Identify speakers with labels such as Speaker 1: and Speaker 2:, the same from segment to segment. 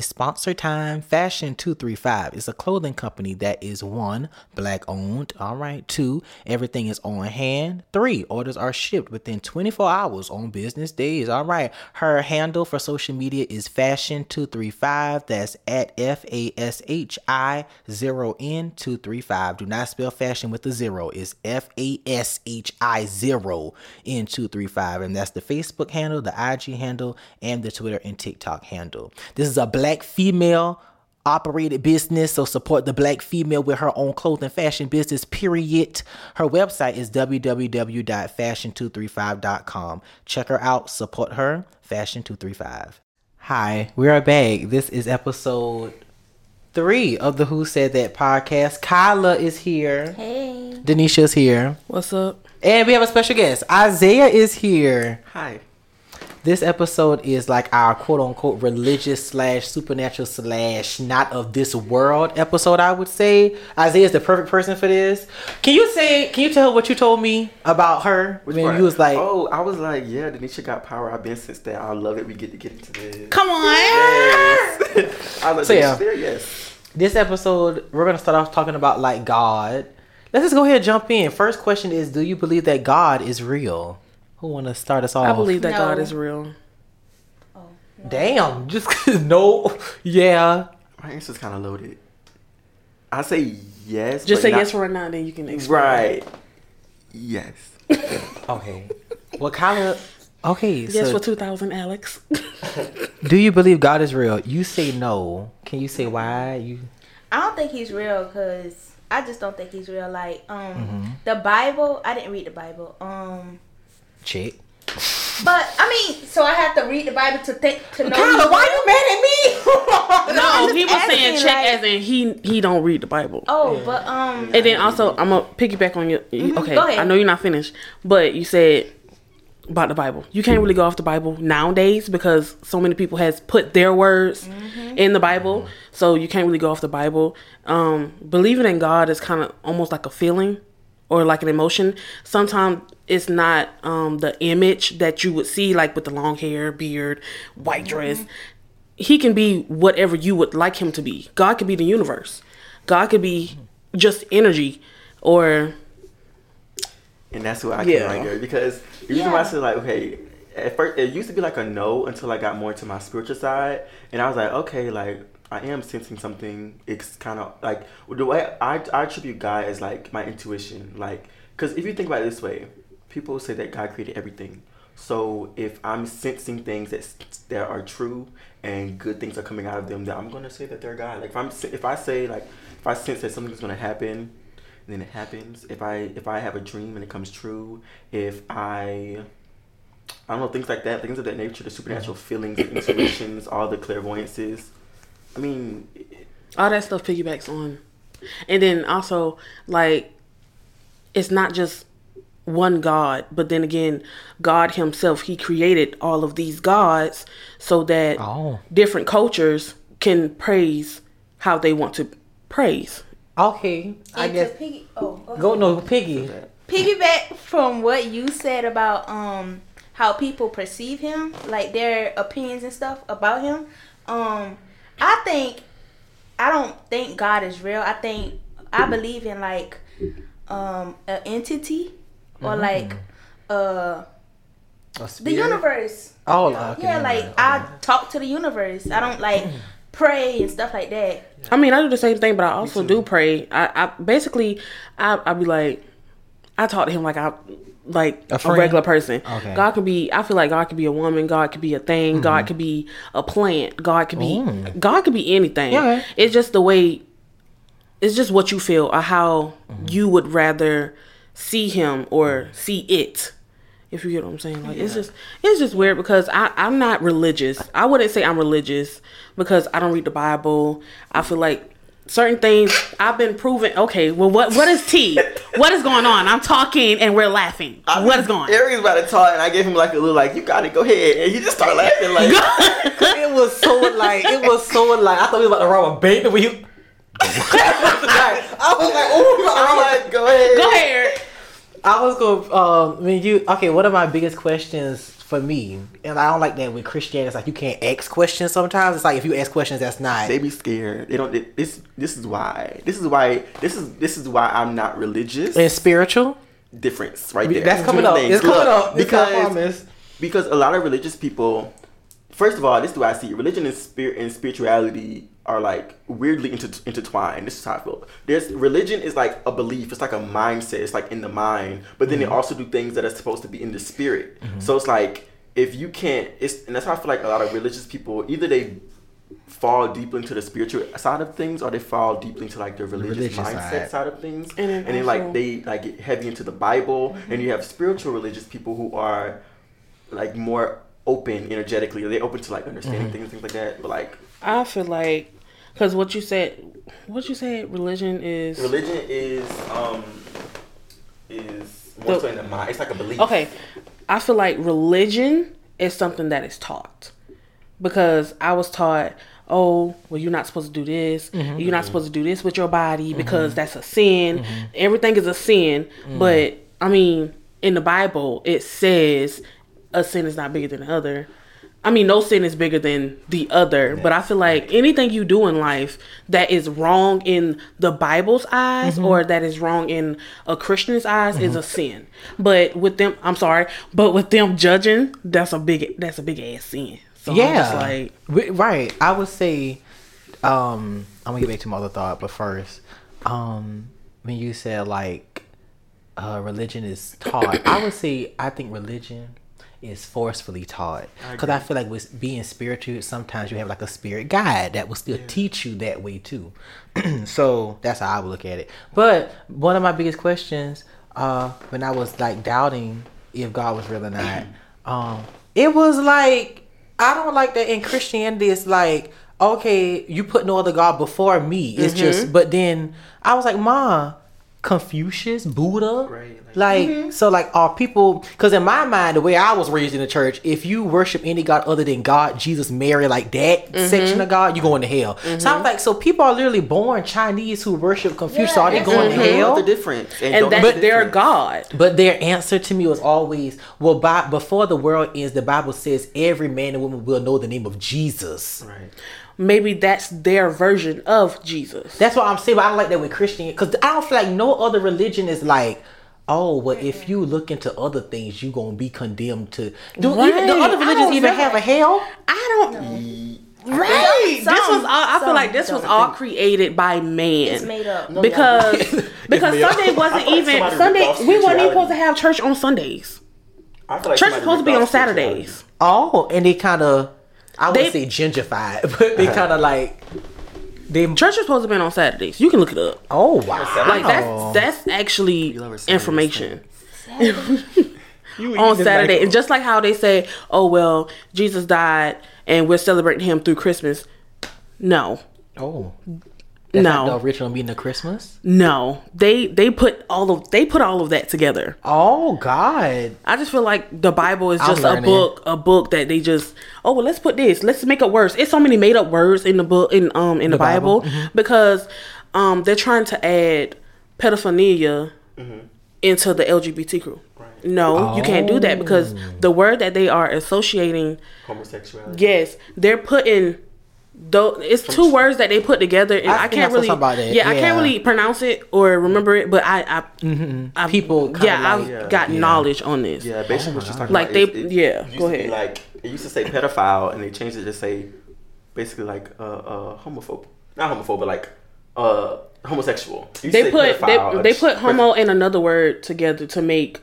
Speaker 1: Sponsor time. Fashion 235 is a clothing company that is one, black owned. All right. Two, everything is on hand. Three, orders are shipped within 24 hours on business days. All right. Her handle for social media is Fashion 235. That's at F A S H I 0 N 235. Do not spell fashion with a zero. It's F A S H I 0 N 235. And that's the Facebook handle, the IG handle, and the Twitter and TikTok handle. This is a black female operated business. So support the black female with her own clothing fashion business period. Her website is www.fashion235.com check her out. Support her. Fashion235 hi we are back. This is episode three of the who said that podcast. Kyla is here.
Speaker 2: Hey.
Speaker 1: denisha's here.
Speaker 3: What's up?
Speaker 1: and we have a special guest. Isaiah is here.
Speaker 4: Hi.
Speaker 1: This episode is like our quote unquote religious slash supernatural slash not of this world episode, I would say. Isaiah is the perfect person for this. Can you say, can you tell what you told me about her
Speaker 4: Which
Speaker 1: when
Speaker 4: part?
Speaker 1: you was like,
Speaker 4: oh, I was like, yeah, Denisha got power. I've been since then. I love it. We get to get into this.
Speaker 1: come on?
Speaker 4: Yes. I love
Speaker 1: So, yeah.
Speaker 4: there. Yes.
Speaker 1: This episode, we're going to start off talking about like God. Let's just go ahead and jump in. First question is Do you believe that God is real? Who want to start us off?
Speaker 3: I believe that
Speaker 2: No.
Speaker 3: God is real.
Speaker 2: Oh,
Speaker 1: Damn, just 'cause no, yeah.
Speaker 4: My answer's kind of loaded. I say yes.
Speaker 3: Just say
Speaker 4: not-
Speaker 3: yes right now, then you can explain.
Speaker 4: Right. Yes.
Speaker 1: Okay. Well, Kyla, okay.
Speaker 3: Yes
Speaker 1: so
Speaker 3: for 2000, Alex.
Speaker 1: Do you believe God is real? You say no. Can you say why? You
Speaker 2: I don't think he's real because I just don't think he's real. Like, um,
Speaker 1: Mm-hmm.
Speaker 2: the Bible. I didn't read the Bible. Um,
Speaker 1: check.
Speaker 2: but I mean, so I have to read the Bible to think to know.
Speaker 1: Kyla, why
Speaker 2: real?
Speaker 1: you mad at me?
Speaker 3: no, he was
Speaker 2: asking,
Speaker 3: saying check
Speaker 2: like-
Speaker 3: as in he he don't read the Bible.
Speaker 2: Oh, but um,
Speaker 3: And then also, I'm gonna piggyback on your. Okay,
Speaker 2: Mm-hmm. Go ahead.
Speaker 3: I know you're not finished, but you said about the Bible. You can't really go off the Bible nowadays because so many people has put their words
Speaker 2: Mm-hmm.
Speaker 3: in the Bible, so you can't really go off the Bible. Um, believing in God is kind of almost like a feeling or like an emotion. Sometimes it's not um, the image that you would see, like with the long hair, beard, white dress. He can be whatever you would like him to be. God could be the universe. God could be just energy or
Speaker 4: And that's what I
Speaker 3: Yeah.
Speaker 4: can right there because the reason why I said like okay, at first it used to be like a no until I got more into my spiritual side, and I was like okay, like I am sensing something. It's kind of like the way I I attribute God as like my intuition, like because if you think about it this way, people say that God created everything. So if I'm sensing things that that are true and good things are coming out of them, then I'm gonna say that they're God. Like if I'm if I say like if I sense that something's gonna happen and then it happens. If I if I have a dream and it comes true, if I I don't know things like that, things of that nature, the supernatural mm-hmm. feelings, the intuitions, all the clairvoyances. I mean,
Speaker 3: all that stuff piggybacks on and then also like it's not just one god but then again god himself he created all of these gods so that
Speaker 1: Oh.
Speaker 3: different cultures can praise how they want to praise
Speaker 1: Okay. I
Speaker 2: and
Speaker 1: guess
Speaker 2: piggy, oh, go
Speaker 1: go no piggy.
Speaker 2: piggyback from what you said about um how people perceive him, like their opinions and stuff about him. Um, I think I don't think God is real. I think I believe in like um an entity or like uh the universe.
Speaker 1: Oh, okay.
Speaker 2: Yeah, like I talk to the universe. I don't like pray and stuff like that.
Speaker 3: i mean i do the same thing but i also do pray i, I basically i i be like i talk to him like i like
Speaker 1: A
Speaker 3: a, regular person
Speaker 1: Okay.
Speaker 3: god could be i feel like god could be a woman god could be a thing
Speaker 1: Mm-hmm.
Speaker 3: god could be a plant god could be god could be anything
Speaker 1: Yeah,
Speaker 3: it's just the way it's just what you feel or how
Speaker 1: Mm-hmm.
Speaker 3: you would rather see him or see it if you get what I'm saying. Like it's just it's just weird because I, I'm not religious. I wouldn't say I'm religious because I don't read the Bible. I feel like certain things I've been proven okay, well what what is T? what is going on? I'm talking and we're laughing. I what is going on?
Speaker 4: Aries about to talk, and I gave him like a little like you got it, go ahead, and he just started laughing like.
Speaker 1: it was so like it was so like I thought we was about to rob a bank when you. I was like, oh, to
Speaker 4: I'm like, go ahead.
Speaker 3: Go ahead.
Speaker 1: I was going. Um, I mean, you okay? One of my biggest questions for me, and I don't like that with Christianity. It's like you can't ask questions. Sometimes it's like if you ask questions, that's not.
Speaker 4: They be scared. They don't. They, this this is why. This is why. This is this is why I'm not religious.
Speaker 1: and spiritual.
Speaker 4: difference right there.
Speaker 1: That's coming up.
Speaker 4: things.
Speaker 1: It's coming up.
Speaker 4: Because because a lot of religious people. First of all, this is the way I see it. Religion and spirit and spirituality are like weirdly inter- intertwined. This is how I feel. There's religion is like a belief. It's like a mindset. It's like in the mind, but then they mm-hmm. also do things that are supposed to be in the spirit. Mm-hmm. So it's like if you can't, it's and that's how I feel like a lot of religious people either they fall deeply into the spiritual side of things or they fall deeply into like the religious,
Speaker 1: religious
Speaker 4: mindset
Speaker 1: side.
Speaker 4: side. of things
Speaker 3: And
Speaker 4: and
Speaker 3: then
Speaker 4: then, like they like get heavy into the bible mm-hmm. and you have spiritual religious people who are like more open energetically they open to like understanding things things like that but like
Speaker 3: I feel like because what you said, what you said, religion is
Speaker 4: religion is um is
Speaker 3: The-
Speaker 4: more so in the mind it's like a belief
Speaker 3: okay. I feel like religion is something that is taught because I was taught, oh, well, you're not supposed to do this. Mm-hmm. You're not supposed to do this with your body mm-hmm. because that's a sin. Mm-hmm. Everything is a sin. But I mean, in the Bible, it says a sin is not bigger than the other. I mean, no sin is bigger than the other, but I feel like anything you do in life that is wrong in the Bible's eyes or that is wrong in a Christian's eyes is a sin. But with them, I'm sorry, but with them judging, that's a big that's a big ass sin. So
Speaker 1: yeah,
Speaker 3: like
Speaker 1: right. I would say, um, I'm gonna get back to my other thought, but first, um, when you said like, uh, religion is taught, I would say I think religion is forcefully taught because I, feel like with being spiritual, sometimes you have like a spirit guide that will still teach you that way too. so that's how I would look at it. But one of my biggest questions, uh, when I was like doubting if God was real or not, um, it was like I don't like that in Christianity. It's like okay, you put no other God before me. It's just, but then I was like, Ma, Confucius, Buddha,
Speaker 4: Right,
Speaker 1: like,
Speaker 4: like- mm-hmm.
Speaker 1: so like are people? Because in my mind, the way I was raised in the church, if you worship any God other than God, Jesus, Mary, like that mm-hmm. section of God, you're going to hell. So I'm mm-hmm. like, so people are literally born Chinese who worship Confucius.
Speaker 2: Yeah,
Speaker 1: are they
Speaker 2: that's
Speaker 1: going to
Speaker 4: What's
Speaker 1: hell?
Speaker 4: the difference
Speaker 3: and
Speaker 4: don't
Speaker 3: that's
Speaker 4: know the
Speaker 3: their
Speaker 4: difference.
Speaker 3: God.
Speaker 1: But their answer to me was always, well, by, before the world ends, the Bible says every man and woman will know the name of Jesus.
Speaker 4: right
Speaker 3: Maybe that's their version of Jesus.
Speaker 1: That's what I'm saying. But I don't like that with Christian because I don't feel like no other religion is like, oh, well, if you look into other things, you're gonna be condemned to. Do even do other religions even
Speaker 3: feel
Speaker 1: have a hell?
Speaker 3: I don't. Right.
Speaker 2: Some-
Speaker 3: this was. All, I feel like this was
Speaker 2: don't.
Speaker 3: all created by man.
Speaker 2: It's made up.
Speaker 3: because because
Speaker 1: made up.
Speaker 3: Sunday wasn't
Speaker 4: I feel like
Speaker 3: even Sunday. We weren't even supposed to have church on Sundays.
Speaker 4: I feel like
Speaker 3: Church is supposed to be on. Saturdays.
Speaker 1: Oh, and it kind of, I would
Speaker 3: They-
Speaker 1: say gentrified, but they uh-huh. kind of like they.
Speaker 3: Church is supposed to be on Saturdays. You can look it up.
Speaker 1: Oh wow!
Speaker 3: Like that's that's actually
Speaker 4: love our Saturday
Speaker 3: information on Saturday.
Speaker 1: like-
Speaker 3: and just like how they say, "Oh well, Jesus died and we're celebrating him through Christmas." No,
Speaker 1: oh, that's
Speaker 3: No.
Speaker 1: the original meaning of Christmas.
Speaker 3: no, they they put all of they put all of that together.
Speaker 1: Oh God!
Speaker 3: I just feel like the Bible is just a book, a book that they just oh well let's put this, let's make up words. It's so many made up words in the book in um in the,
Speaker 1: The Bible,
Speaker 3: Bible, because um they're trying to add pedophilia into the LGBT crew. No, you can't do that because the word that they are associating,
Speaker 4: homosexuality
Speaker 3: yes, they're putting. Though it's two words that they put together, and
Speaker 1: I
Speaker 3: I, can't really,
Speaker 1: something about that.
Speaker 3: yeah, I can't really pronounce it or remember it, but I, I, I
Speaker 1: People
Speaker 3: yeah,
Speaker 1: like-
Speaker 3: I've
Speaker 4: Yeah.
Speaker 3: got
Speaker 1: Yeah.
Speaker 3: knowledge on this.
Speaker 4: yeah basically what she's talking
Speaker 3: Like
Speaker 4: about
Speaker 3: they-
Speaker 4: is it
Speaker 3: yeah,
Speaker 4: used
Speaker 3: go ahead.
Speaker 4: like it used to say pedophile and they changed it to say basically like uh, uh homophobe not homophobe but like uh homosexual It used to
Speaker 3: they put they, they put homo and another word together to make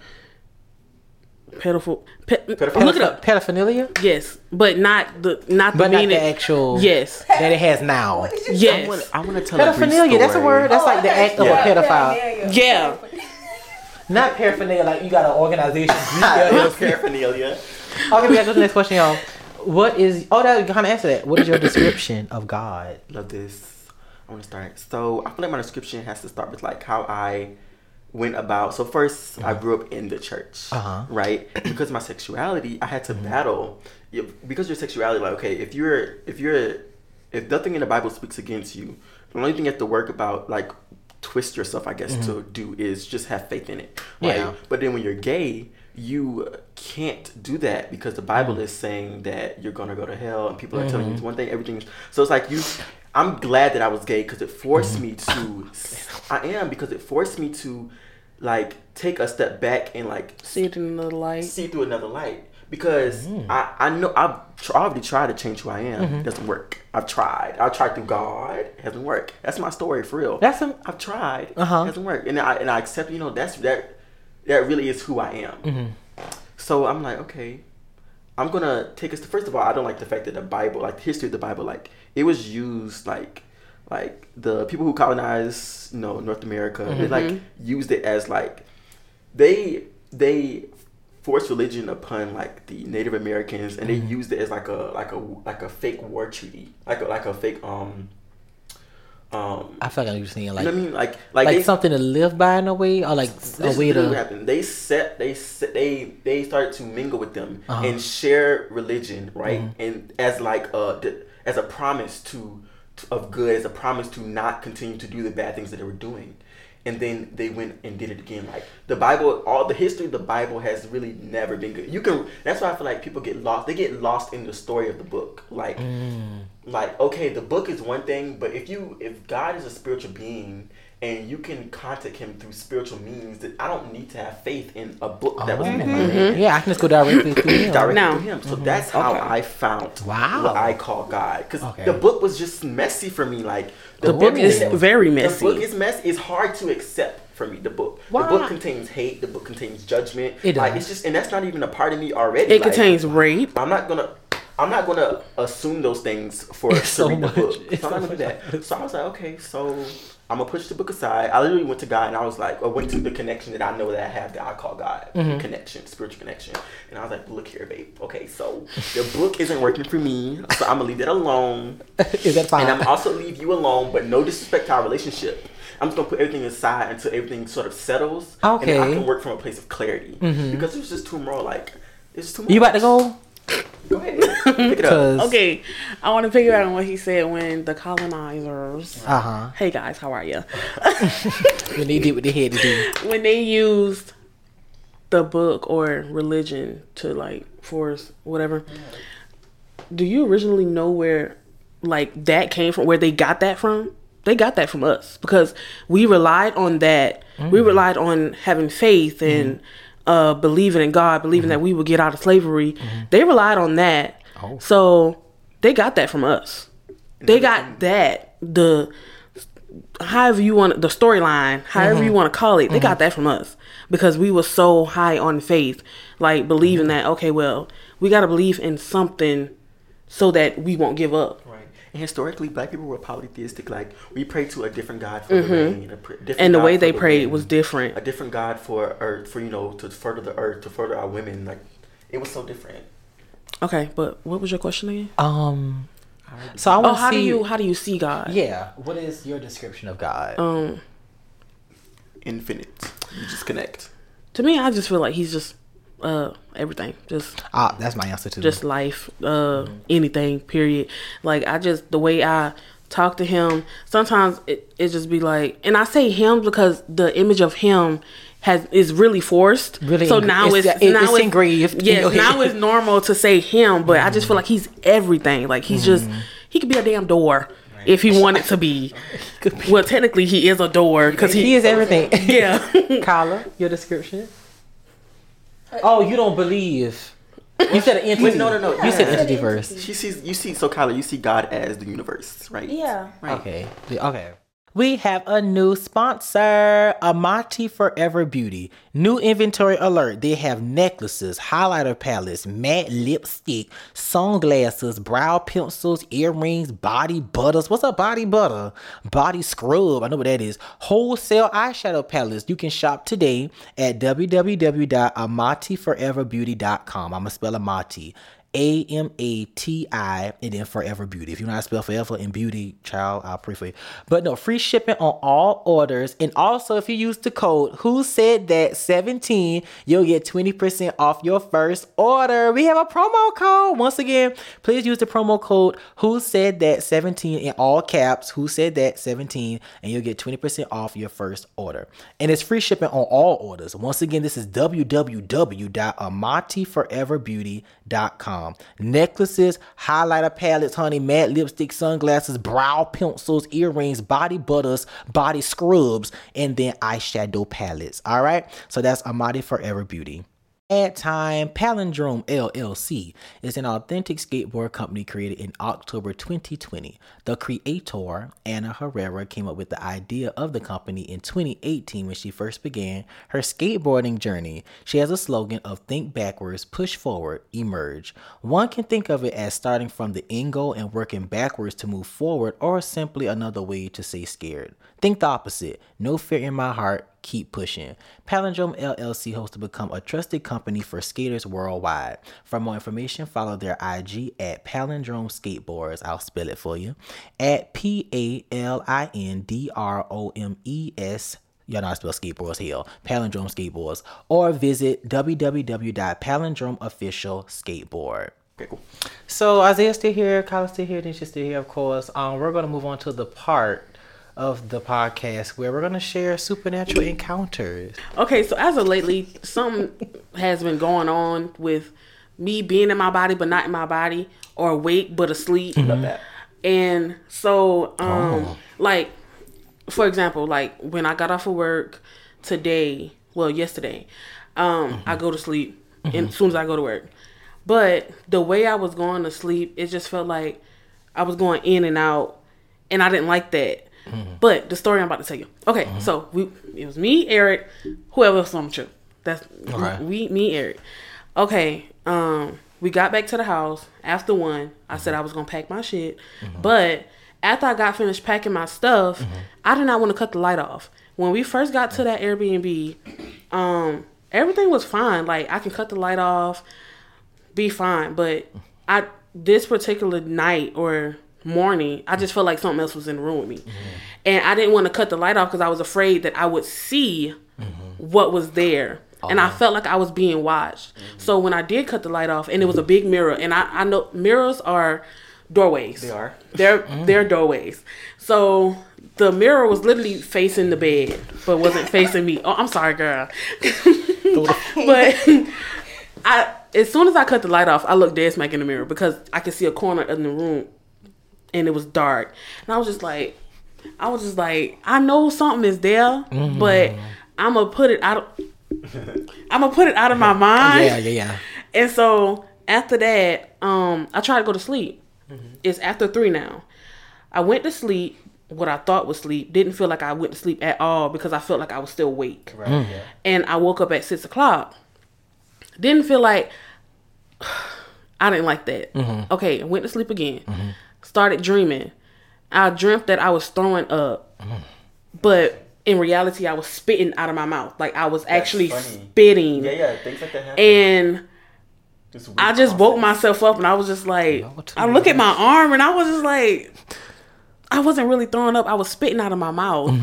Speaker 3: pedophile. Pe-
Speaker 4: Pedophile?
Speaker 3: Look it up.
Speaker 1: Pedophilia,
Speaker 3: Yes, but not the not the
Speaker 1: but not the actual.
Speaker 3: Yes,
Speaker 1: that it has now.
Speaker 4: I
Speaker 3: yes,
Speaker 4: I want to tell a
Speaker 1: Pedophilia. That's a word. That's like the oh, act of
Speaker 4: Yeah.
Speaker 1: a pedophile.
Speaker 3: yeah.
Speaker 1: Not paraphernalia, like you got an organization.
Speaker 4: Yeah, paraphernalia.
Speaker 1: okay, we gotta go to the next question, y'all. What is? Oh, that kind of answer that. What is your description of God?
Speaker 4: Love this. I want to start. So I feel like my description has to start with like how I went about. So 1st I uh-huh. grew up in the church,
Speaker 1: Uh-huh.
Speaker 4: right? Because of my sexuality, I had to mm-hmm. battle. Because your sexuality, like okay, if you're if you're if nothing in the Bible speaks against you, the only thing you have to work about like twist yourself, I guess, to mm-hmm. do is just have faith in it. Right?
Speaker 1: Yeah.
Speaker 4: But then when you're gay, you can't do that because the Bible mm. is saying that you're gonna go to hell, and people are telling you mm-hmm. it's one thing, everything. So it's like you. I'm glad that I was gay because it forced mm-hmm. me to. I am because it forced me to, like, take a step back and like
Speaker 3: See it in another light.
Speaker 4: see through another light because mm-hmm. I, I know I've tr- already tried to change who I am. Mm-hmm. It doesn't work. I've tried. I've tried through God. It hasn't worked. That's my story for real.
Speaker 1: That's
Speaker 4: I've tried.
Speaker 1: Uh-huh.
Speaker 4: It hasn't worked. And I and I accept. You know that's that. That really is who I am. So I'm like, okay, I'm gonna take us to first of all, I don't like the fact that the Bible, like the history of the Bible, like it was used like like the people who colonized, you know, North America, they like used it as like they they forced religion upon like the Native Americans and they used it as like a like a like a fake war treaty. Like a like a fake um um
Speaker 1: I feel like I'm saying
Speaker 4: you
Speaker 1: like
Speaker 4: know I mean? Like
Speaker 1: like,
Speaker 4: like, they,
Speaker 1: something to live by in a way, or like
Speaker 4: this
Speaker 1: a way to.
Speaker 4: happened. They set they set they they started to mingle with them
Speaker 1: Uh-huh. Mm-hmm.
Speaker 4: and share religion, right? And as like a th- as a promise to, to of good, as a promise to not continue to do the bad things that they were doing. And then they went and did it again. Like the Bible, all the history of the Bible has really never been good. You can. That's why I feel like people get lost. They get lost in the story of the book. Like,
Speaker 1: Mm.
Speaker 4: like okay, the book is one thing, but if you if God is a spiritual being and you can contact Him through spiritual means, that I don't need to have faith in a book that was written by man. Mm-hmm.
Speaker 1: Yeah, I can just go directly through him.
Speaker 4: Directly
Speaker 3: Now-
Speaker 4: to him. So mm-hmm. that's how
Speaker 3: Okay.
Speaker 4: I found
Speaker 1: Wow.
Speaker 4: what I call God. Because
Speaker 1: Okay.
Speaker 4: the book was just messy for me. Like
Speaker 3: The book is
Speaker 4: everything-
Speaker 3: very messy.
Speaker 4: The book is messy. It's hard to accept for me. The book. The book contains hate. The book contains judgment.
Speaker 1: It
Speaker 4: Like
Speaker 1: does.
Speaker 4: it's just, and that's not even a part of me already.
Speaker 3: It
Speaker 4: Like,
Speaker 3: contains rape.
Speaker 4: I'm not gonna. I'm not gonna assume those things for
Speaker 1: It's
Speaker 4: to
Speaker 1: so
Speaker 4: read the
Speaker 1: much.
Speaker 4: book. So I'm not gonna do that. So I was like, okay, so I'm gonna push the book aside. I literally went to God and I was like, I went to the connection that I know that I have that I call God,
Speaker 1: Mm-hmm.
Speaker 4: connection, spiritual connection. And I was like, look here, babe. Okay, so the book isn't working for me, so I'm gonna leave that alone.
Speaker 1: Is that fine?
Speaker 4: And I'm also leave you alone, but no disrespect to our relationship. I'm just gonna put everything aside until everything sort of settles. Okay. And then I can work from a place of clarity. Because it was just too more like it's too much.
Speaker 1: you about to go?
Speaker 4: Go ahead. Pick it up.
Speaker 1: Cause
Speaker 3: Okay, I want to figure out on what he said when the colonizers.
Speaker 1: uh huh.
Speaker 3: Hey guys, how are you?
Speaker 1: When they did what they had to do.
Speaker 3: when they used the book or religion to like force whatever do you originally know where like that came from where they got that from they got that from us because we relied on that we relied on having faith and uh believing in god believing that mm-hmm. we would get out of slavery mm-hmm. they relied on that.
Speaker 1: Oh.
Speaker 3: so they got that from us. They got that the however you want the storyline, however you mm-hmm. want to call it, they got that from us. Because we were so high on faith, like believing that okay, well, we got to believe in something so that we won't give up.
Speaker 4: Right. And historically, black people were polytheistic. Like we pray to a different God for the rain, a pr- different
Speaker 3: Mm-hmm. And the
Speaker 4: God
Speaker 3: way they
Speaker 4: the
Speaker 3: prayed
Speaker 4: wind,
Speaker 3: was different.
Speaker 4: A different God for earth, for you know, to further the earth, to further our women. Like it was so different.
Speaker 3: Okay, but what was your question again?
Speaker 1: Um. So I
Speaker 3: Oh,
Speaker 1: want to
Speaker 3: how
Speaker 1: see.
Speaker 3: do you how do you see God?
Speaker 1: yeah. What is your description of God?
Speaker 3: Um,
Speaker 4: Infinite. You just connect.
Speaker 3: to me, I just feel like he's just uh everything, just
Speaker 1: ah, that's my answer to
Speaker 3: just life, uh, anything, period. Like I just the way I talk to him, sometimes it, it just be like, and I say him because the image of him has is really forced.
Speaker 1: Really
Speaker 3: so now
Speaker 1: it's-
Speaker 3: it's,
Speaker 1: it-
Speaker 3: now
Speaker 1: it's engraved your
Speaker 3: now it's normal to say him, but I just feel like he's everything. Like he's just he could be a damn door. If he wanted to be, well, technically he is a door because
Speaker 1: He
Speaker 3: he,
Speaker 1: is everything.
Speaker 3: yeah.
Speaker 1: Kyla, your description? Oh, you don't believe. You said an entity.
Speaker 4: Wait, no, no, no.
Speaker 1: You said entity first.
Speaker 4: She sees you see so Kyla, you see God as the universe, right?
Speaker 2: Yeah.
Speaker 4: Right.
Speaker 1: Okay. Okay. We have a new sponsor, Amati Forever Beauty. New inventory alert. They have necklaces, highlighter palettes, matte lipstick, sunglasses, brow pencils, earrings, body butters. What's a body butter? Body scrub. I know what that is. Wholesale eyeshadow palettes. You can shop today at www.amatiforeverbeauty.com. I'm going to spell Amati. A M A T I, and then Forever Beauty. If you know how to spell forever and beauty, child, I'll pray for you. But no, free shipping on all orders. And also, if you use the code Who Said That 17, you'll get 20% off your first order. We have a promo code. Once again, please use the promo code Who Said That 17 in all caps. Who Said That 17, and you'll get 20% off your first order. And it's free shipping on all orders. Once again, this is www.amatiforeverbeauty.com. Um, necklaces, highlighter palettes, honey, matte lipstick, sunglasses, brow pencils, earrings, body butters, body scrubs, and then eyeshadow palettes. All right. So that's Amati Forever Beauty. At time, Palindrome LLC is an authentic skateboard company created in October 2020. The creator, Anna Herrera, came up with the idea of the company in 2018 when she first began her skateboarding journey. She has a slogan of think backwards, push forward, emerge. One can think of it as starting from the end goal and working backwards to move forward, or simply another way to say scared. Think the opposite. No fear in my heart, keep pushing. Palindrome LLC hopes to become a trusted company for skaters worldwide. For more information, follow their IG at Palindrome Skateboards. I'll spell it for you at P A L I N D R O M E S. Y'all know to spell skateboards, hell. Palindrome Skateboards. Or visit www.palindrome official.
Speaker 4: Okay, cool.
Speaker 1: So Isaiah's still here, Kyle's still here, Nisha's still here, of course. Um, we're gonna move on to the part of the podcast where we're gonna share supernatural encounters.
Speaker 3: Okay, so as of lately, something has been going on with me being in my body but not in my body, or awake but asleep.
Speaker 4: Love that.
Speaker 3: And so, um, like, for example, like when I got off of work today, well, yesterday, um, I go to sleep and as soon as I go to work. But the way I was going to sleep, it just felt like I was going in and out, and I didn't like that. Mm-hmm. But the story I'm about to tell you. Okay, mm-hmm. so we it was me, Eric, whoever else on the trip. That's
Speaker 1: Okay.
Speaker 3: we, me, Eric. Okay, um, we got back to the house after one. I said mm-hmm. I was gonna pack my shit, but after I got finished packing my stuff, I did not want to cut the light off. When we first got to that Airbnb, um, everything was fine. Like I can cut the light off, be fine. But mm. I this particular night or morning, I just felt like something else was in the room with me, mm-hmm. and I didn't want to cut the light off because I was afraid that I would see mm-hmm. what was there. Oh, and I felt like I was being watched. Mm-hmm. So when I did cut the light off, and it was a big mirror, and I, I know mirrors are doorways.
Speaker 4: They are.
Speaker 3: They're mm. they're doorways. So the mirror was literally facing the bed, but wasn't facing me. Oh, I'm sorry, girl. but I as soon as I cut the light off, I looked dead smack in the mirror because I could see a corner in the room and it was dark. And I was just like I was just like, I know something is there, mm-hmm. but I'm gonna put it out I'm gonna put it out of my mind.
Speaker 1: Yeah, yeah, yeah.
Speaker 3: And so after that, um, I tried to go to sleep. Mm-hmm. It's after three now. I went to sleep. What I thought was sleep didn't feel like I went to sleep at all because I felt like I was still awake.
Speaker 4: Right. Yeah. Mm-hmm.
Speaker 3: And I woke up at six o'clock. Didn't feel like I didn't like that. Okay, I went to sleep again. Started dreaming. I dreamt that I was throwing up, but in reality, I was spitting out of my mouth. Like I was actually
Speaker 4: funny.
Speaker 3: spitting.
Speaker 4: Yeah, yeah. Things like that happen.
Speaker 3: And
Speaker 4: It's
Speaker 3: I just woke myself up and I was just like,
Speaker 1: Lord
Speaker 3: I look at my arm and I was just like, I wasn't really throwing up. I was spitting out of my mouth.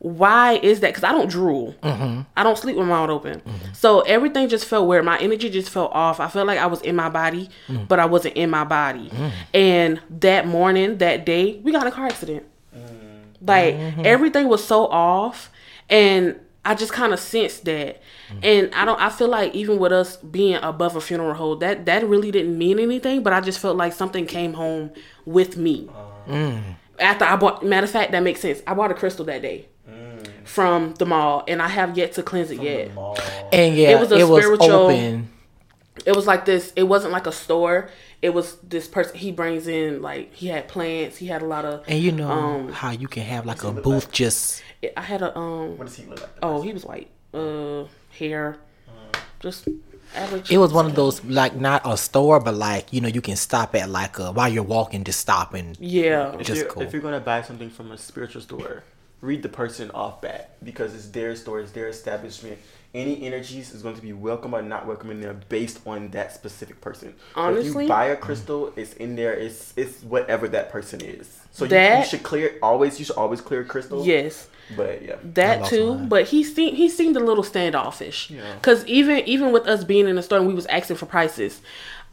Speaker 3: Why is that? Because I don't drool. Mm-hmm. I don't sleep with my mouth open. Mm-hmm. So everything just felt weird. My energy just felt off. I felt like I was in my body, mm. but I wasn't in my body. Mm. And that morning, that day, we got a car accident. Mm. Like mm-hmm. everything was so off, and I just kind of sensed that. And I don't. I feel like even with us being above a funeral home, that that really didn't mean anything. But I just felt like something came home with me. Uh. After I bought, matter of fact, that makes sense. I bought a crystal that day from the mall, and I have yet to cleanse it yet.
Speaker 1: And yeah,
Speaker 3: It was a spiritual-
Speaker 1: open.
Speaker 3: it was like this it wasn't like a store it was this person he brings in like he had plants he had a lot of
Speaker 1: And you know
Speaker 3: um
Speaker 1: how you can have like a booth
Speaker 4: like?
Speaker 1: just
Speaker 3: i had a um
Speaker 4: What does he look like?
Speaker 3: oh he was white uh hair just average
Speaker 1: it was one of those like not a store but like you know you can stop at like a while you're walking just stop and
Speaker 3: yeah
Speaker 4: if,
Speaker 1: just
Speaker 4: you're,
Speaker 1: cool.
Speaker 4: if you're gonna buy something from a spiritual store, read the person off bat because it's their store, it's their establishment. Any energies is going to be welcome or not welcome in there based on that specific person. So if
Speaker 3: Honestly-
Speaker 4: you buy a crystal, it's in there. It's it's whatever that person is. So you, you should clear always. You should always clear crystal.
Speaker 3: Yes.
Speaker 4: But yeah.
Speaker 3: That too,
Speaker 1: mine.
Speaker 3: but he seemed he seemed a little standoffish.
Speaker 4: Yeah.
Speaker 3: Cause even even with us being in the store and we was asking for prices,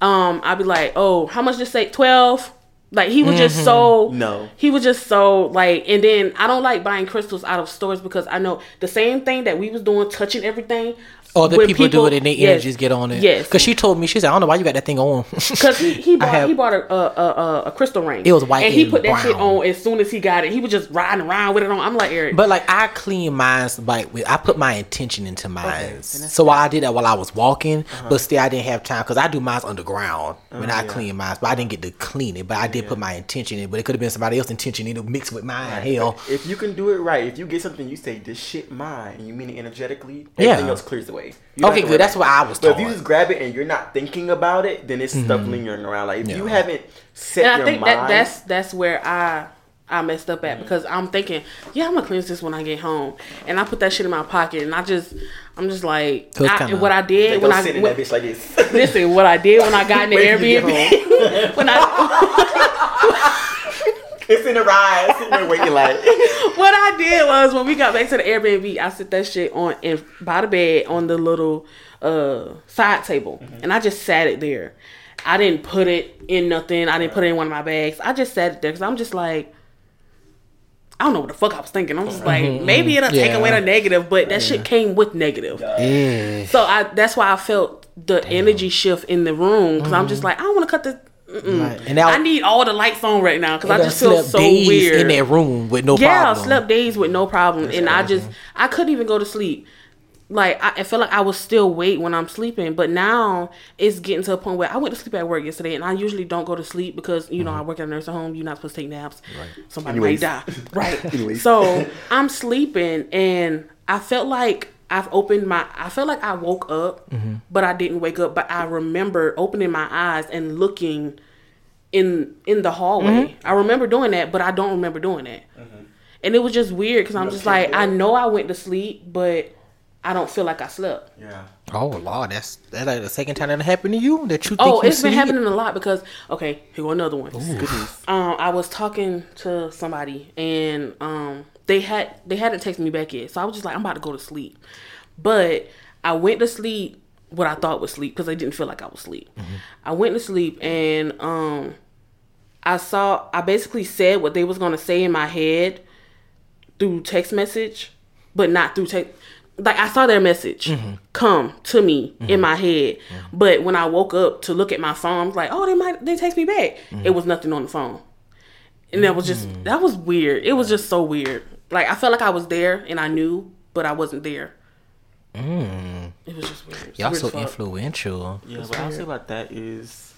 Speaker 3: um, I'd be like, "Oh, how much this say? 12? Like he was just mm-hmm. so
Speaker 4: No.
Speaker 3: He was just so like, and then I don't like buying crystals out of stores because I know the same thing that we was doing, touching everything.
Speaker 1: Or the
Speaker 3: when
Speaker 1: people, do it and their
Speaker 3: yes,
Speaker 1: energies get on it.
Speaker 3: Yes,
Speaker 1: Because she told me, she said, I don't know why you got that thing on.
Speaker 3: Because he, he bought
Speaker 1: have-
Speaker 3: he bought a, a a a crystal ring.
Speaker 1: It was white
Speaker 3: and he
Speaker 1: and
Speaker 3: put that shit on as soon as he got it. He was just riding around with it on. I'm like Eric,
Speaker 1: But like I clean mine's like with I put my intention into mine.
Speaker 4: then that's
Speaker 1: so I did that while I was walking, uh-huh. but still I didn't have time because I do mine's underground oh, when I
Speaker 4: yeah.
Speaker 1: clean mine. But I didn't get to clean it. But I did put my intention in. But it could have been somebody else's intention in it mixed with mine. Hell,
Speaker 4: If you can do it right, if you get something, you say this shit mine, and you mean it energetically,
Speaker 1: Yeah.
Speaker 4: everything else clears the You don't
Speaker 1: Okay, good. That's what. I was
Speaker 4: But if you just grab it and you're not thinking about it, then it's stuff mm-hmm. lingering around. Like if you haven't set
Speaker 3: and I think
Speaker 4: mind,
Speaker 3: that that's that's where I I messed up at mm-hmm. because I'm thinking, yeah, I'm gonna cleanse this when I get home, and I put that shit in my pocket, and I just I'm just like,
Speaker 1: So
Speaker 3: I,
Speaker 1: kinda-
Speaker 3: what I did
Speaker 4: go
Speaker 3: when I
Speaker 4: sit in
Speaker 3: when-
Speaker 4: that bitch like this.
Speaker 3: listen, what I did when I got in the
Speaker 4: Wait till you get
Speaker 3: Airbnb, when I
Speaker 4: it's in the ride, sitting there waiting like.
Speaker 3: what I did was when we got back to the Airbnb, I set that shit on and by the bed on the little uh side table,
Speaker 4: Mm-hmm.
Speaker 3: and I just sat it there. I didn't put it in nothing. I didn't put it in one of my bags. I just sat it there because I'm just like. I don't know what the fuck I was thinking. I'm just like, maybe it'll take away the negative, but that shit came with negative.
Speaker 1: yeah.
Speaker 3: So I that's why I felt the energy shift in the room because I'm just like, I don't want to cut this.
Speaker 1: Right. And now
Speaker 3: I need all the lights on right now because I just feel so
Speaker 1: days
Speaker 3: weird
Speaker 1: in that room with no
Speaker 3: yeah,
Speaker 1: problem.
Speaker 3: I slept days with no problem, and I just I couldn't even go to sleep. Like I, I felt like I was still awake when I'm sleeping, but now it's getting to a point where I went to sleep at work yesterday, and I usually don't go to sleep because you know mm-hmm. I work at a nursing home. You're not supposed to take naps. Right. Somebody
Speaker 4: Anyways.
Speaker 3: might die. Right. So I'm sleeping, and I felt like I've opened my. I felt like I woke up, mm-hmm. but I didn't wake up. But I remember opening my eyes and looking in in the hallway. Mm-hmm. I remember doing that, but I don't remember doing that. And it was just weird because I'm just like, I know I went to sleep, but I don't feel like I slept.
Speaker 4: Yeah.
Speaker 1: oh Lord, that's that's like the second time that happened to you that you think
Speaker 3: Oh,
Speaker 1: you
Speaker 3: it's been
Speaker 1: sleep?
Speaker 3: happening a lot because okay, here go another one.
Speaker 4: Goodness.
Speaker 3: Um, I was talking to somebody and um they had they hadn't texted me back yet, so I was just like, I'm about to go to sleep. But I went to sleep what I thought was sleep because I didn't feel like I was asleep. I went to sleep and um I saw I basically said what they was gonna say in my head through text message, but not through text. Like I saw their message mm-hmm. come to me in mm-hmm. my head, mm-hmm. but when I woke up to look at my phone, I was like, "Oh, they might they text me back." It was nothing on the phone, and that was just that was weird. It was just so weird. Like I felt like I was there and I knew, but I wasn't there. Mm. It was just weird. It's
Speaker 1: Y'all
Speaker 3: weird
Speaker 1: so
Speaker 3: fuck.
Speaker 1: influential.
Speaker 4: Yeah, what I'll say about that is,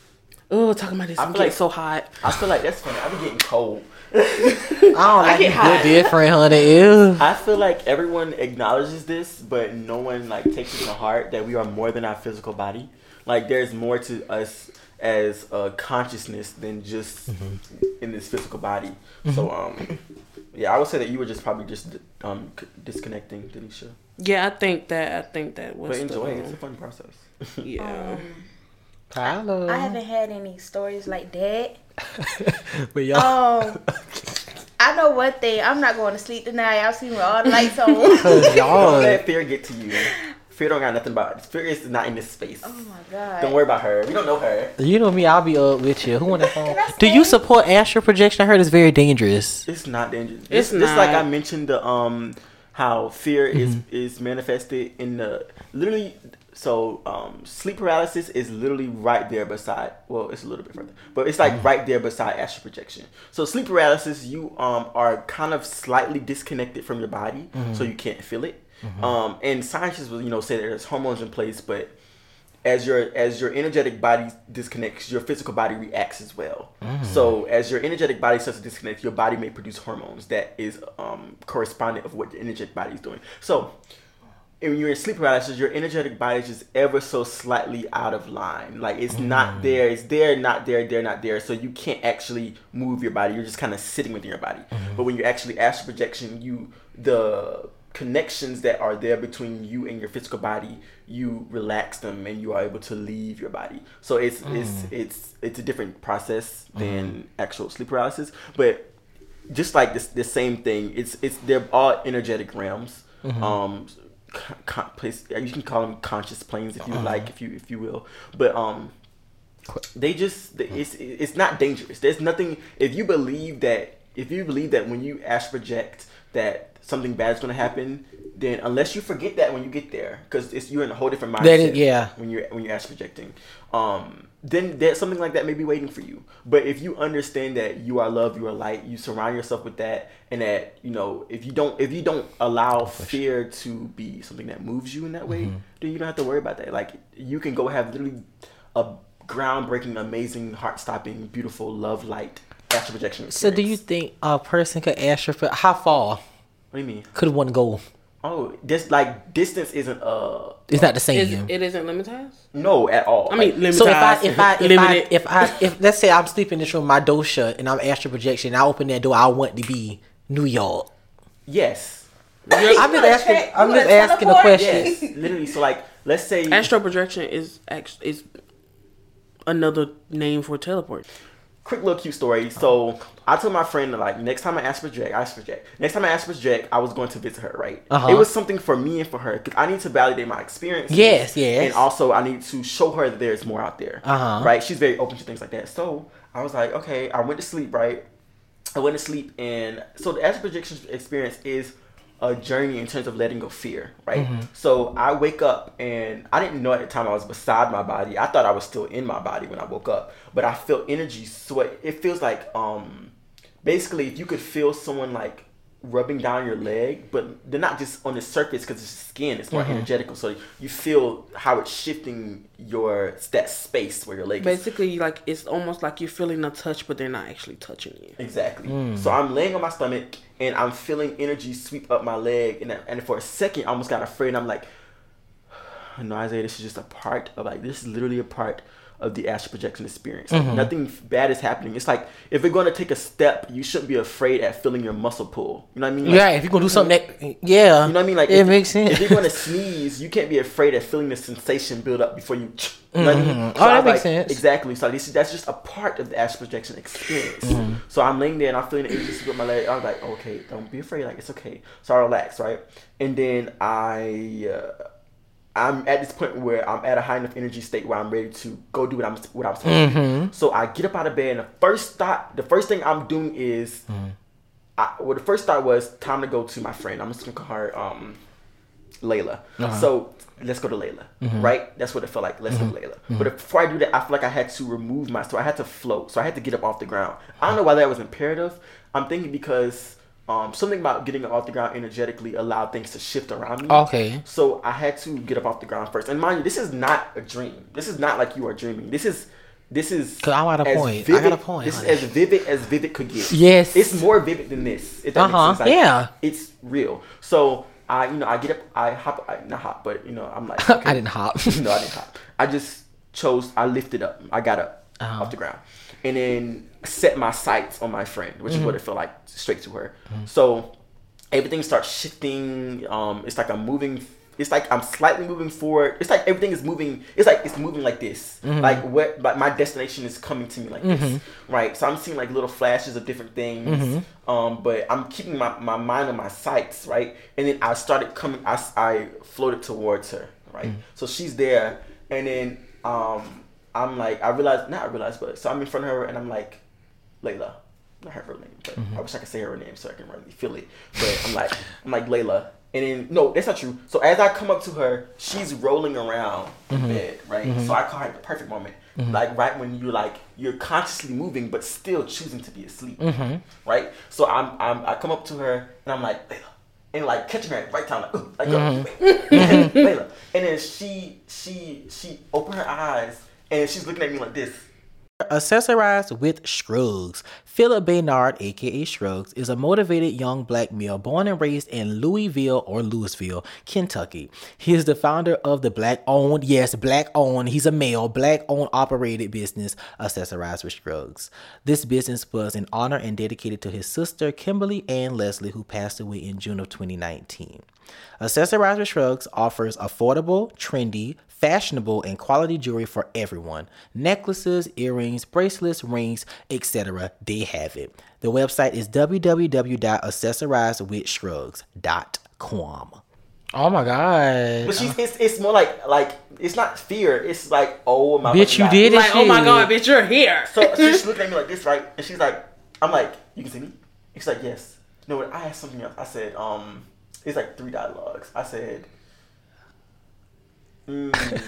Speaker 3: Oh, talking about this,
Speaker 4: I
Speaker 3: I'm
Speaker 4: feel like-
Speaker 3: so hot.
Speaker 4: I feel like that's funny. I be getting cold.
Speaker 1: I don't like
Speaker 3: get
Speaker 1: you different, honey. Ew.
Speaker 4: I feel like everyone acknowledges this, but no one like takes it to heart that we are more than our physical body. Like there's more to us as a consciousness than just in this physical body. So um, yeah, I would say that you were just probably just um c- disconnecting, Denisha.
Speaker 3: Yeah, I think that. I think that was.
Speaker 4: But enjoy it.
Speaker 3: um,
Speaker 4: It's a fun process.
Speaker 3: Yeah.
Speaker 1: Hello.
Speaker 2: I haven't had any stories like that.
Speaker 1: But y'all,
Speaker 2: Um, I know one thing. I'm not going to sleep tonight. I'll sleep with all the lights on.
Speaker 4: Don't
Speaker 1: y'all.
Speaker 4: let fear get to you. Fear don't got nothing about it. Fear is not in this space.
Speaker 2: oh my god.
Speaker 4: Don't worry about her. We don't know her.
Speaker 1: You know me, I'll be up with you. Who on the phone? Do you support astral projection? I heard it's very dangerous.
Speaker 4: It's not dangerous.
Speaker 3: It's
Speaker 4: It's, it's like I mentioned the um how fear is
Speaker 1: Mm-hmm.
Speaker 4: is manifested in the literally so um sleep paralysis is literally right there beside well it's a little bit further but it's
Speaker 1: Mm-hmm.
Speaker 4: like right there beside astral projection so sleep paralysis you um are kind of slightly disconnected from your body
Speaker 1: Mm-hmm.
Speaker 4: so you can't feel it um and scientists will you know say that there's hormones in place but as your as your energetic body disconnects, your physical body reacts as well. So as your energetic body starts to disconnect, your body may produce hormones that is um, correspondent of what the energetic body is doing. So when you're in sleep paralysis, your energetic body is just ever so slightly out of line. Like it's not mm. there, it's there, not there, there, not there. So you can't actually move your body. You're just kind of sitting within your body. Mm-hmm. But when you're actually astral projection, you the connections that are there between you and your physical body, you relax them and you are able to leave your body. So it's mm. it's it's it's a different process mm-hmm. than actual sleep paralysis. But just like this the same thing, it's it's they're all energetic realms. Mm-hmm. Um con- place you can call them conscious planes if you like if you if you will. But um they just it's it's not dangerous. There's nothing if you believe that if you believe that when you astral project that something bad is going to happen, then unless you forget that when you get there, because it's you're in a whole different mindset.
Speaker 1: Is- yeah.
Speaker 4: When you're when you're astral projecting, um, then that something like that may be waiting for you. But if you understand that you are love, you are light, you surround yourself with that, and that you know if you don't if you don't allow fear to be something that moves you in that way, then you don't have to worry about that. Like you can go have literally a groundbreaking, amazing, heart stopping, beautiful love light astral projection.
Speaker 1: So do you think a person could astral how far
Speaker 4: What do you mean?
Speaker 1: could one go?
Speaker 4: Oh, this like distance isn't uh
Speaker 1: It's not the same.
Speaker 3: Is, it isn't limited.
Speaker 4: no at all.
Speaker 3: I mean,
Speaker 4: Like,
Speaker 3: limited.
Speaker 1: so if I if I if I,
Speaker 3: limited.
Speaker 1: if I if let's say I'm sleeping in this room, my door shut, and I'm astral projection, I open that door, I want to be New York.
Speaker 4: yes,
Speaker 1: I'm just asking.
Speaker 2: check-
Speaker 1: I'm just
Speaker 2: gonna
Speaker 1: asking a question.
Speaker 4: yes, literally. So like, let's say
Speaker 3: astral projection is act- is another name for teleport.
Speaker 4: Quick little cute story. So I told my friend like next time I ask for Jack, I asked for Jack. Next time I asked for Jack, I was going to visit her. Right?
Speaker 1: Uh-huh.
Speaker 4: It was something for me and for her because I need to validate my experience.
Speaker 1: Yes, yes.
Speaker 4: And also I need to show her that there's more out there.
Speaker 1: Uh-huh.
Speaker 4: Right? She's very open to things like that. So I was like, okay, I went to sleep. Right? I went to sleep, and so the astral projection experience is a journey in terms of letting go fear, right? So I wake up, and I didn't know at the time I was beside my body. I thought I was still in my body when I woke up, but I felt energy sweat. It feels like, um, basically, if you could feel someone like rubbing down your leg, but they're not just on the surface because it's skin; it's more mm-hmm. energetical. So you feel how it's shifting your that space where your leg is
Speaker 3: Basically, like it's almost like you're feeling a touch, but they're not actually touching you.
Speaker 4: Exactly. Mm. So I'm laying on my stomach and I'm feeling energy sweep up my leg, and and for a second I almost got afraid. I'm like, no, Isaiah, this is just a part of like this is literally a part of the astral projection experience. Like, Nothing bad is happening. It's like if you're gonna take a step, you shouldn't be afraid at feeling your muscle pull. You know what I mean? Like,
Speaker 1: Yeah, if you're gonna do something that, yeah,
Speaker 4: You know what I mean? Like
Speaker 1: it
Speaker 4: if,
Speaker 1: makes sense.
Speaker 4: If you're gonna sneeze, you can't be afraid of feeling the sensation build up before you. You know what I mean?
Speaker 1: Oh,
Speaker 4: So I
Speaker 1: that makes
Speaker 4: like,
Speaker 1: sense.
Speaker 4: Exactly. So this, that's just a part of the astral projection experience.
Speaker 1: Mm-hmm.
Speaker 4: So I'm laying there and I'm feeling the energy with my leg. I was like, okay, don't be afraid. Like it's okay. So I relax, right? And then I. Uh, I'm at this point where I'm at a high enough energy state where I'm ready to go do what I'm what I'm supposed
Speaker 1: Mm-hmm.
Speaker 4: do. So I get up out of bed and the first thought, the first thing I'm doing is,
Speaker 1: Mm-hmm.
Speaker 4: I, well, the first thought was time to go to my friend. I'm just gonna call her um, Layla.
Speaker 1: Uh-huh.
Speaker 4: So let's go to Layla,
Speaker 1: Mm-hmm.
Speaker 4: right? That's what it felt like. Let's go to Layla. But before I do that, I feel like I had to remove my. So I had to float. So I had to get up off the ground. I don't know why that was imperative. I'm thinking because. Um, something about getting up off the ground energetically allowed things to shift around me.
Speaker 1: Okay.
Speaker 4: So I had to get up off the ground first. And mind you, this is not a dream. This is not like you are dreaming. This is this is
Speaker 1: 'Cause I got a point. I got a point,
Speaker 4: This is as vivid as vivid could get.
Speaker 1: Yes.
Speaker 4: It's more vivid than this. If
Speaker 1: Uh-huh.
Speaker 4: Like,
Speaker 1: yeah.
Speaker 4: It's real. So I you know, I get up I hop I not hop, but you know, I'm like
Speaker 1: I didn't hop.
Speaker 4: no, I didn't hop. I just chose I lifted up. I got up
Speaker 1: Uh-huh.
Speaker 4: off the ground. And then set my sights on my friend, which is what
Speaker 1: Mm-hmm.
Speaker 4: it felt like straight to her. So everything starts shifting. Um, it's like I'm moving. It's like I'm slightly moving forward. It's like everything is moving. It's like it's moving like this.
Speaker 1: Mm-hmm.
Speaker 4: Like what? Like my destination is coming to me like this, right? So I'm seeing like little flashes of different things.
Speaker 1: Mm-hmm.
Speaker 4: Um, but I'm keeping my, my mind on my sights, right? And then I started coming. I floated towards her, right?
Speaker 1: Mm.
Speaker 4: So she's there, and then um, I'm like, I realized, not I realized, but so I'm in front of her, and I'm like, Layla. Not her real name, but
Speaker 1: Mm-hmm.
Speaker 4: I wish I could say her name so I can really feel it. But I'm like, I'm like Layla, and then no, that's not true. So as I come up to her, she's rolling around
Speaker 1: Mm-hmm.
Speaker 4: in bed, right? So I call her the perfect moment, like right when you're like you're consciously moving but still choosing to be asleep,
Speaker 1: Mm-hmm.
Speaker 4: right? So I'm, I'm I come up to her and I'm like Layla, and like catching her at the right time, like "Ooh," like
Speaker 1: Mm-hmm.
Speaker 4: Layla, and then she she she opened her eyes and she's looking at me like this.
Speaker 1: Accessorize with Shrugs. Philip Baynard, aka Shrugs, is a motivated young black male born and raised in Louisville or Louisville, Kentucky. He is the founder of the black owned, yes, black owned, he's a male, black owned operated business, Accessorize with Shrugs. This business was in honor and dedicated to his sister, Kimberly Ann Leslie, who passed away in June of 2019. Accessorize with Shrugs offers affordable, trendy, fashionable, and quality jewelry for everyone. Necklaces, earrings, bracelets, rings, etc. They have it. The website is www.accessorizewithshrugs.com. Oh my god.
Speaker 4: But she's it's, it's more like like it's not fear. It's like oh my
Speaker 1: Bitch, you
Speaker 4: God.
Speaker 1: did it.
Speaker 3: Like, oh my god, bitch, you're here.
Speaker 4: So she's looking at me like this, right? And she's like, I'm like, you can see me? She's like, yes. No, what? I asked something else. I said, um, it's like three dialogues. I said, mm.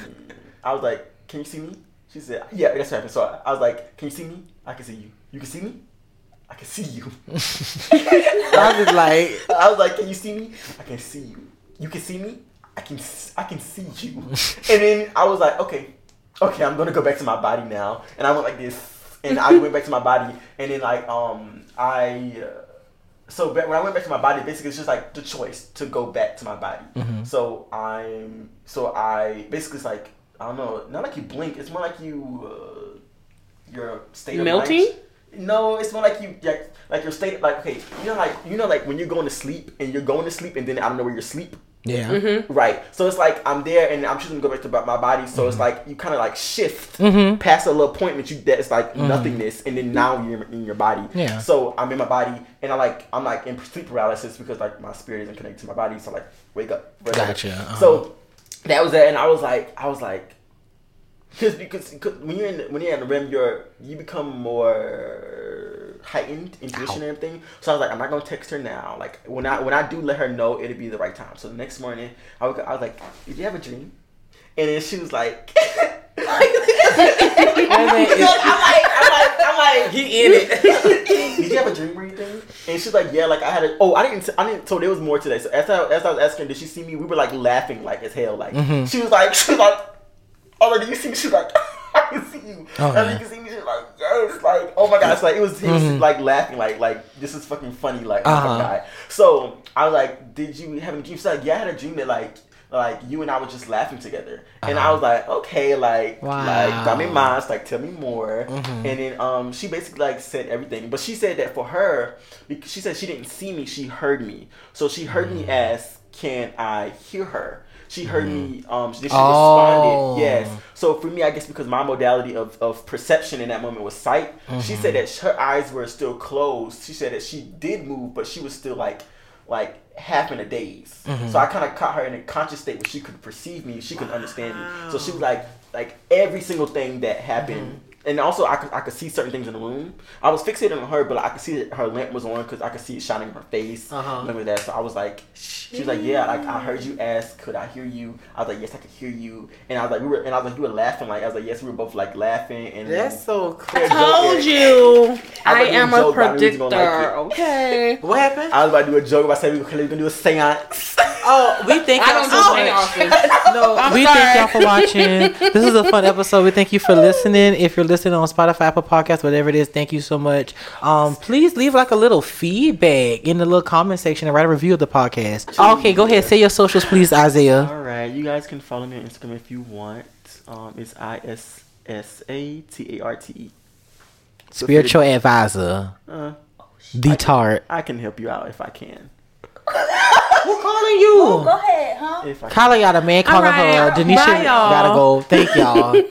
Speaker 4: I was like, can you see me? She said, yeah, that's what happened. So I, I was like, can you see me? I can see you. You can see me? I can see you.
Speaker 1: I was like,
Speaker 4: I was like, "Can you see me? I can see you. You can see me. I can. I can see you." and then I was like, "Okay, okay, I'm gonna go back to my body now." And I went like this, and I went back to my body, and then like um I. Uh, so when I went back to my body, basically it's just like the choice to go back to my body. So I'm. So I basically it's like I don't know, not like you blink. It's more like you. Uh, your state of
Speaker 3: Melting?
Speaker 4: mind- no, it's more like you like like your state like okay, you know like you know like when you're going to sleep and you're going to sleep and then I don't know where you're asleep.
Speaker 1: Yeah.
Speaker 3: Mm-hmm.
Speaker 4: Right. So it's like I'm there and I'm choosing to go back to my my body. So it's like you kind of like shift
Speaker 1: Mhm.
Speaker 4: past a little point that you that it's like nothingness, and then now you're in your body.
Speaker 1: Yeah.
Speaker 4: So I'm in my body and I like I'm like in sleep paralysis because like my spirit isn't connected to my body. So like wake up. whatever.
Speaker 1: Gotcha, uh-huh.
Speaker 4: So that was it, and I was like I was like. Cause, because, because when you're in when you're in the rim, you're you become more heightened intuition and everything. So I was like, I'm not gonna text her now. Like when I when I do let her know, it'll be the right time. So the next morning, I was, I was like, Did you have a dream? And then she was like, I'm like, I'm like, I'm like,
Speaker 3: He in it.
Speaker 4: Did you have a dream or anything? And she's like, Yeah, like I had a. Oh, I didn't. I didn't. So there was more today. So as I, as I was asking, did she see me? We were like laughing like as hell. Like mm-hmm. she was like, she was like, Oh, do you see me? She was like, I can see you.
Speaker 1: Oh,
Speaker 4: and
Speaker 1: yeah.
Speaker 4: you can see me. Was like, Yes. Like, oh my god. It's like it was. He was like laughing. Like, like this is fucking funny. Like, oh
Speaker 1: Uh-huh.
Speaker 4: my god. So I was like, Did you have a dream? She's like, Yeah, I had a dream that like. Like you and I were just laughing together, and I was like, okay, like,
Speaker 1: Wow.
Speaker 4: like, got me minds, like, tell me more. And then um, she basically like said everything, but she said that for her, because she said she didn't see me, she heard me. So she heard me ask, "Can I hear her?" She heard me. Mm. Um, she, she
Speaker 1: Oh.
Speaker 4: responded, "Yes." So for me, I guess because my modality of, of perception in that moment was sight, she said mm-hmm. that her eyes were still closed. She said that she did move, but she was still like, like half in a daze. Mm-hmm. So I kind of caught her in a conscious state where she could perceive me, she could understand me. So she was like, like every single thing that happened. Mm-hmm. And also, I could, I could see certain things in the room. I was fixated on her, but I could see that her lamp was on because I could see it shining in her face.
Speaker 1: Uh-huh.
Speaker 4: Remember that? So I was like, she was like, yeah, like I heard you ask, could I hear you? I was like, yes, I could hear you. And I was like, we were, and I was like, you were laughing. Like I was like, yes, we were both like laughing. And
Speaker 1: That's so cool.
Speaker 4: I
Speaker 3: Told you.
Speaker 4: I
Speaker 3: I am
Speaker 4: was
Speaker 3: a
Speaker 4: joking, but I really
Speaker 3: predictor.
Speaker 4: like.
Speaker 3: Okay.
Speaker 1: What happened?
Speaker 4: I was about to do a joke about saying we were gonna do a seance.
Speaker 1: Oh, we thank
Speaker 3: I
Speaker 1: y'all
Speaker 3: don't
Speaker 1: so
Speaker 3: do
Speaker 1: much. No,
Speaker 3: I'm
Speaker 1: we
Speaker 3: sorry.
Speaker 1: thank y'all for watching. This is a fun episode. We thank you for listening. If you're listening on Spotify, Apple Podcast, whatever it is, thank you so much. Um, please leave like a little feedback in the little comment section and write a review of the podcast. Okay, go ahead. Say your socials, please, Isaiah.
Speaker 4: All right, you guys can follow me on Instagram if you want. Um, it's I S S A T A R T E.
Speaker 1: Spiritual advisor,
Speaker 4: Uh,
Speaker 1: the tart.
Speaker 4: I can help you out if I can.
Speaker 1: Who calling
Speaker 2: Ooh,
Speaker 1: you?
Speaker 2: go ahead, huh?
Speaker 4: If I.
Speaker 1: Kyla got a man calling
Speaker 3: All right.
Speaker 1: her. Denisha
Speaker 3: Bye, y'all.
Speaker 1: gotta go. Thank y'all.